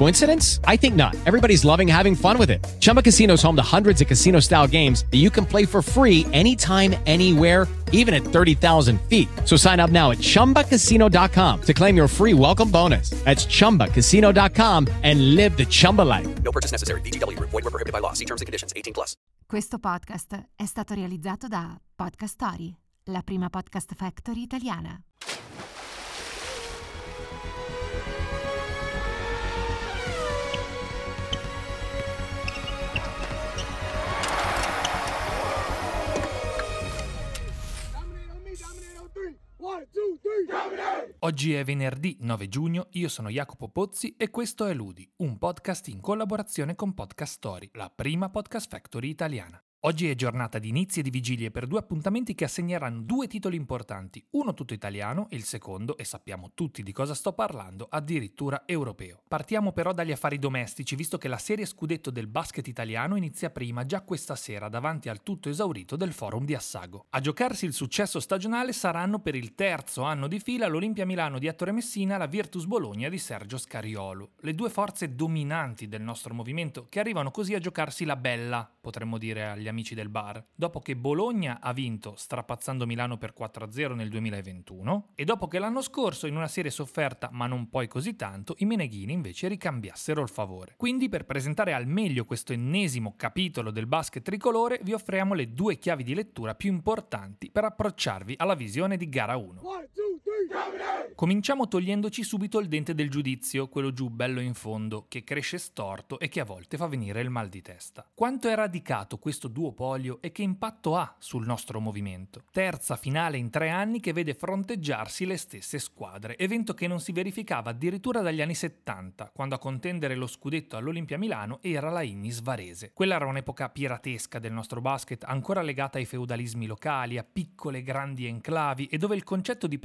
Coincidence? I think not. Everybody's loving having fun with it. Chumba Casino is home to hundreds of casino-style games that you can play for free anytime, anywhere even at 30,000 feet. So sign up now at ChumbaCasino.com to claim your free welcome bonus. That's ChumbaCasino.com and live the Chumba life. No purchase necessary. BGW. Void were prohibited by law. See terms and conditions. 18 plus. Questo podcast è stato realizzato da Podcast Story, la prima podcast factory italiana. Oggi è venerdì 9 giugno, io sono Jacopo Pozzi e questo è Ludi, un podcast in collaborazione con Podcast Story, la prima podcast factory italiana. Oggi è giornata di inizi e di vigilie per due appuntamenti che assegneranno due titoli importanti, uno tutto italiano e il secondo, e sappiamo tutti di cosa sto parlando, addirittura europeo. Partiamo però dagli affari domestici, visto che la serie scudetto del basket italiano inizia prima già questa sera davanti al tutto esaurito del forum di Assago. A giocarsi il successo stagionale saranno per il terzo anno di fila l'Olimpia Milano di Ettore Messina e la Virtus Bologna di Sergio Scariolo, le due forze dominanti del nostro movimento che arrivano così a giocarsi la bella, potremmo dire agli amici del bar, dopo che Bologna ha vinto strapazzando Milano per 4-0 nel 2021 e dopo che l'anno scorso in una serie sofferta ma non poi così tanto i Meneghini invece ricambiassero il favore. Quindi per presentare al meglio questo ennesimo capitolo del basket tricolore vi offriamo le due chiavi di lettura più importanti per approcciarvi alla visione di gara 1. Cominciamo togliendoci subito il dente del giudizio, quello giù bello in fondo, che cresce storto e che a volte fa venire il mal di testa. Quanto è radicato questo duopolio e che impatto ha sul nostro movimento? Terza finale in tre anni che vede fronteggiarsi le stesse squadre, evento che non si verificava addirittura dagli anni 70, quando a contendere lo scudetto all'Olimpia Milano era la Innis Varese. Quella era un'epoca piratesca del nostro basket, ancora legata ai feudalismi locali, a piccole grandi enclavi e dove il concetto di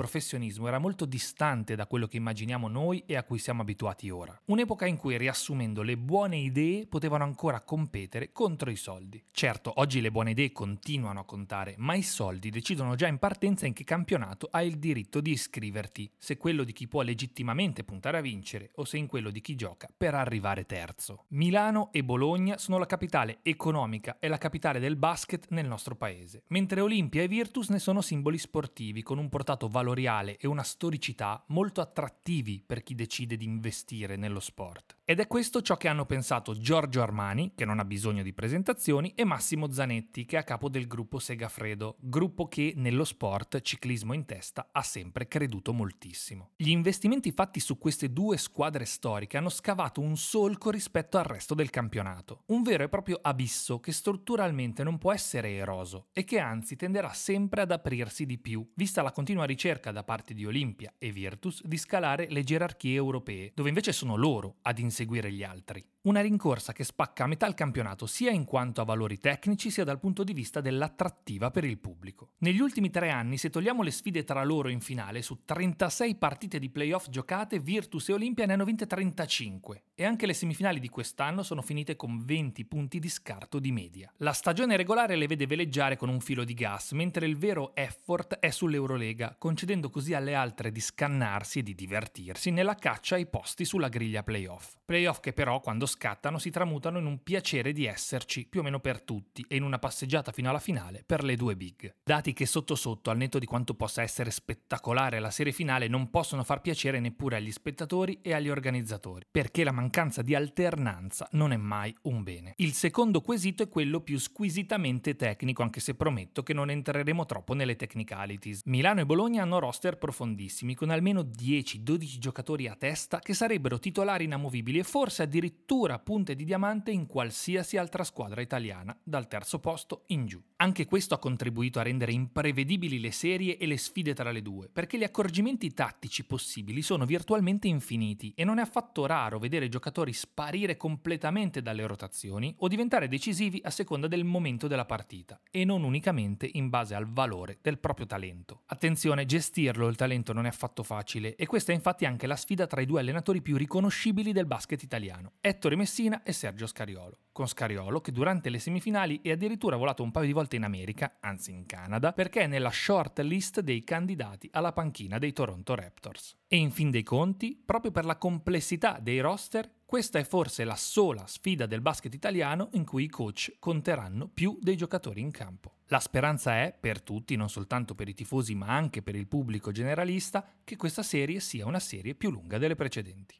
professionismo era molto distante da quello che immaginiamo noi e a cui siamo abituati ora. Un'epoca in cui, riassumendo, le buone idee potevano ancora competere contro i soldi. Certo, oggi le buone idee continuano a contare, ma i soldi decidono già in partenza in che campionato hai il diritto di iscriverti, se quello di chi può legittimamente puntare a vincere o se in quello di chi gioca per arrivare terzo. Milano e Bologna sono la capitale economica e la capitale del basket nel nostro paese, mentre Olimpia e Virtus ne sono simboli sportivi con un portato valoriale e una storicità molto attrattivi per chi decide di investire nello sport. Ed è questo ciò che hanno pensato Giorgio Armani, che non ha bisogno di presentazioni, e Massimo Zanetti, che è a capo del gruppo Segafredo, gruppo che nello sport, ciclismo in testa, ha sempre creduto moltissimo. Gli investimenti fatti su queste due squadre storiche hanno scavato un solco rispetto al resto del campionato, un vero e proprio abisso che strutturalmente non può essere eroso e che anzi tenderà sempre ad aprirsi di più, vista la continua ricerca da parte di Olimpia e Virtus di scalare le gerarchie europee, dove invece sono loro ad inseguire gli altri. Una rincorsa che spacca a metà il campionato sia in quanto a valori tecnici sia dal punto di vista dell'attrattiva per il pubblico. Negli ultimi tre anni, se togliamo le sfide tra loro in finale, su 36 partite di playoff giocate, Virtus e Olimpia ne hanno vinte 35 e anche le semifinali di quest'anno sono finite con 20 punti di scarto di media. La stagione regolare le vede veleggiare con un filo di gas, mentre il vero effort è sull'Eurolega, concedendo così alle altre di scannarsi e di divertirsi nella caccia ai posti sulla griglia playoff. Playoff che però, quando scattano, si tramutano in un piacere di esserci più o meno per tutti e in una passeggiata fino alla finale per le due big. Dati che sotto sotto, al netto di quanto possa essere spettacolare la serie finale, non possono far piacere neppure agli spettatori e agli organizzatori, perché la mancanza di alternanza non è mai un bene. Il secondo quesito è quello più squisitamente tecnico, anche se prometto che non entreremo troppo nelle technicalities. Milano e Bologna hanno roster profondissimi, con almeno 10-12 giocatori a testa che sarebbero titolari inamovibili e forse addirittura addirittura punte di diamante in qualsiasi altra squadra italiana, dal terzo posto in giù. Anche questo ha contribuito a rendere imprevedibili le serie e le sfide tra le due, perché gli accorgimenti tattici possibili sono virtualmente infiniti e non è affatto raro vedere giocatori sparire completamente dalle rotazioni o diventare decisivi a seconda del momento della partita e non unicamente in base al valore del proprio talento. Attenzione, gestirlo il talento non è affatto facile e questa è infatti anche la sfida tra i due allenatori più riconoscibili del basket italiano, Ettore Messina e Sergio Scariolo. Con Scariolo che durante le semifinali è addirittura volato un paio di volte in America, anzi in Canada, perché è nella short list dei candidati alla panchina dei Toronto Raptors. E in fin dei conti, proprio per la complessità dei roster, questa è forse la sola sfida del basket italiano in cui i coach conteranno più dei giocatori in campo. La speranza è, per tutti, non soltanto per i tifosi ma anche per il pubblico generalista, che questa serie sia una serie più lunga delle precedenti.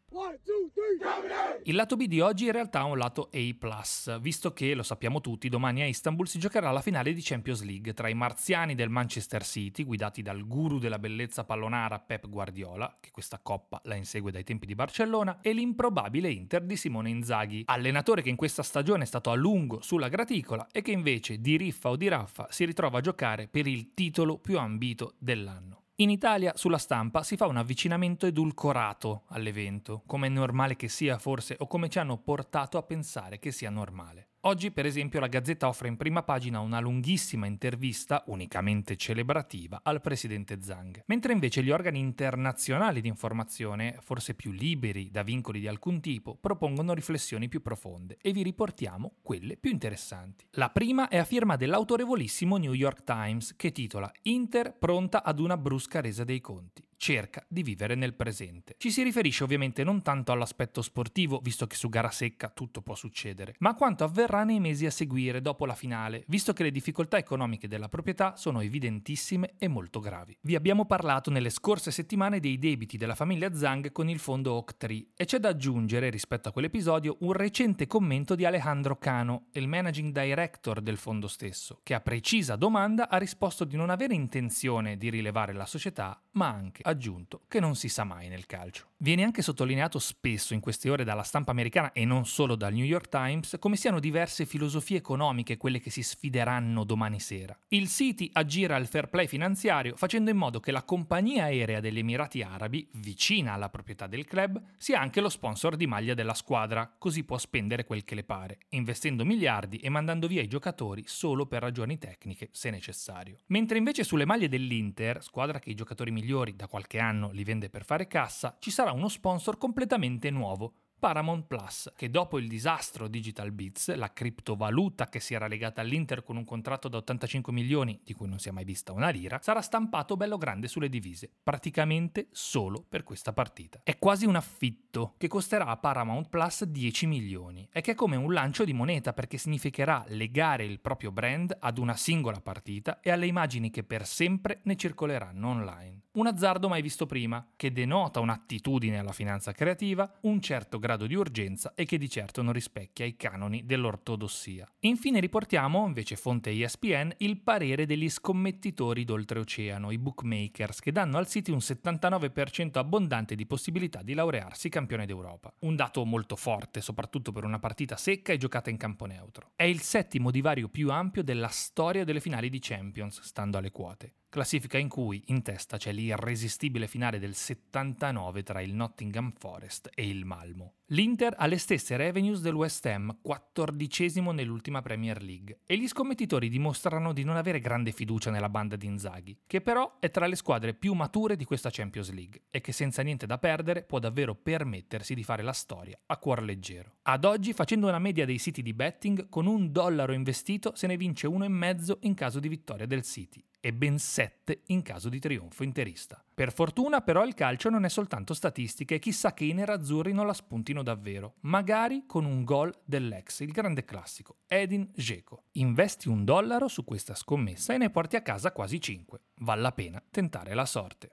Il lato B di oggi in realtà ha un lato A+, visto che, lo sappiamo tutti, domani a Istanbul si giocherà la finale di Champions League tra i marziani del Manchester City, guidati dal guru della bellezza pallonara Pep Guardiola, che questa coppa la insegue dai tempi di Barcellona, e l'improbabile Inter di Simone Inzaghi, allenatore che in questa stagione è stato a lungo sulla graticola e che invece di riffa o di raffa si ritrova a giocare per il titolo più ambito dell'anno. In Italia, sulla stampa, si fa un avvicinamento edulcorato all'evento, come è normale che sia forse o come ci hanno portato a pensare che sia normale. Oggi, per esempio, la Gazzetta offre in prima pagina una lunghissima intervista, unicamente celebrativa, al presidente Zhang, mentre invece gli organi internazionali di informazione, forse più liberi da vincoli di alcun tipo, propongono riflessioni più profonde. E vi riportiamo quelle più interessanti. La prima è a firma dell'autorevolissimo New York Times che titola Inter pronta ad una brusca resa dei conti cerca di vivere nel presente. Ci si riferisce ovviamente non tanto all'aspetto sportivo, visto che su gara secca tutto può succedere, ma a quanto avverrà nei mesi a seguire dopo la finale, visto che le difficoltà economiche della proprietà sono evidentissime e molto gravi. Vi abbiamo parlato nelle scorse settimane dei debiti della famiglia Zhang con il fondo Oak-Tree e c'è da aggiungere rispetto a quell'episodio un recente commento di Alejandro Cano, il managing director del fondo stesso, che a precisa domanda ha risposto di non avere intenzione di rilevare la società, ma anche aggiunto che non si sa mai nel calcio. Viene anche sottolineato spesso in queste ore dalla stampa americana e non solo dal New York Times come siano diverse filosofie economiche quelle che si sfideranno domani sera. Il City aggira il fair play finanziario facendo in modo che la compagnia aerea degli Emirati Arabi, vicina alla proprietà del club, sia anche lo sponsor di maglia della squadra, così può spendere quel che le pare, investendo miliardi e mandando via i giocatori solo per ragioni tecniche se necessario. Mentre invece sulle maglie dell'Inter, squadra che i giocatori migliori da qualche anno li vende per fare cassa, ci sarà uno sponsor completamente nuovo, Paramount Plus, che dopo il disastro Digital Bits, la criptovaluta che si era legata all'Inter con un contratto da 85 milioni, di cui non si è mai vista una lira, sarà stampato bello grande sulle divise, praticamente solo per questa partita. È quasi un affitto che costerà a Paramount Plus 10 milioni e che è come un lancio di moneta perché significherà legare il proprio brand ad una singola partita e alle immagini che per sempre ne circoleranno online. Un azzardo mai visto prima, che denota un'attitudine alla finanza creativa, un certo grado di urgenza e che di certo non rispecchia i canoni dell'ortodossia. Infine riportiamo, invece fonte ESPN, il parere degli scommettitori d'oltreoceano, i bookmakers, che danno al City un 79% abbondante di possibilità di laurearsi campione d'Europa. Un dato molto forte, soprattutto per una partita secca e giocata in campo neutro. È il settimo divario più ampio della storia delle finali di Champions, stando alle quote classifica in cui in testa c'è l'irresistibile finale del 79 tra il Nottingham Forest e il Malmo. L'Inter ha le stesse revenues del West Ham, quattordicesimo nell'ultima Premier League, e gli scommettitori dimostrano di non avere grande fiducia nella banda di Inzaghi, che però è tra le squadre più mature di questa Champions League e che senza niente da perdere può davvero permettersi di fare la storia a cuor leggero. Ad oggi, facendo una media dei siti di betting, con un dollaro investito se ne vince uno e mezzo in caso di vittoria del City e ben 7 in caso di trionfo interista. Per fortuna però il calcio non è soltanto statistica e chissà che i nerazzurri non la spuntino davvero, magari con un gol dell'ex, il grande classico, Edin Dzeko. Investi un dollaro su questa scommessa e ne porti a casa quasi 5. Vale la pena tentare la sorte.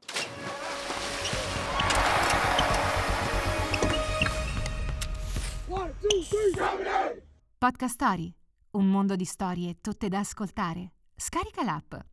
Podcast Story, un mondo di storie tutte da ascoltare. Scarica l'app.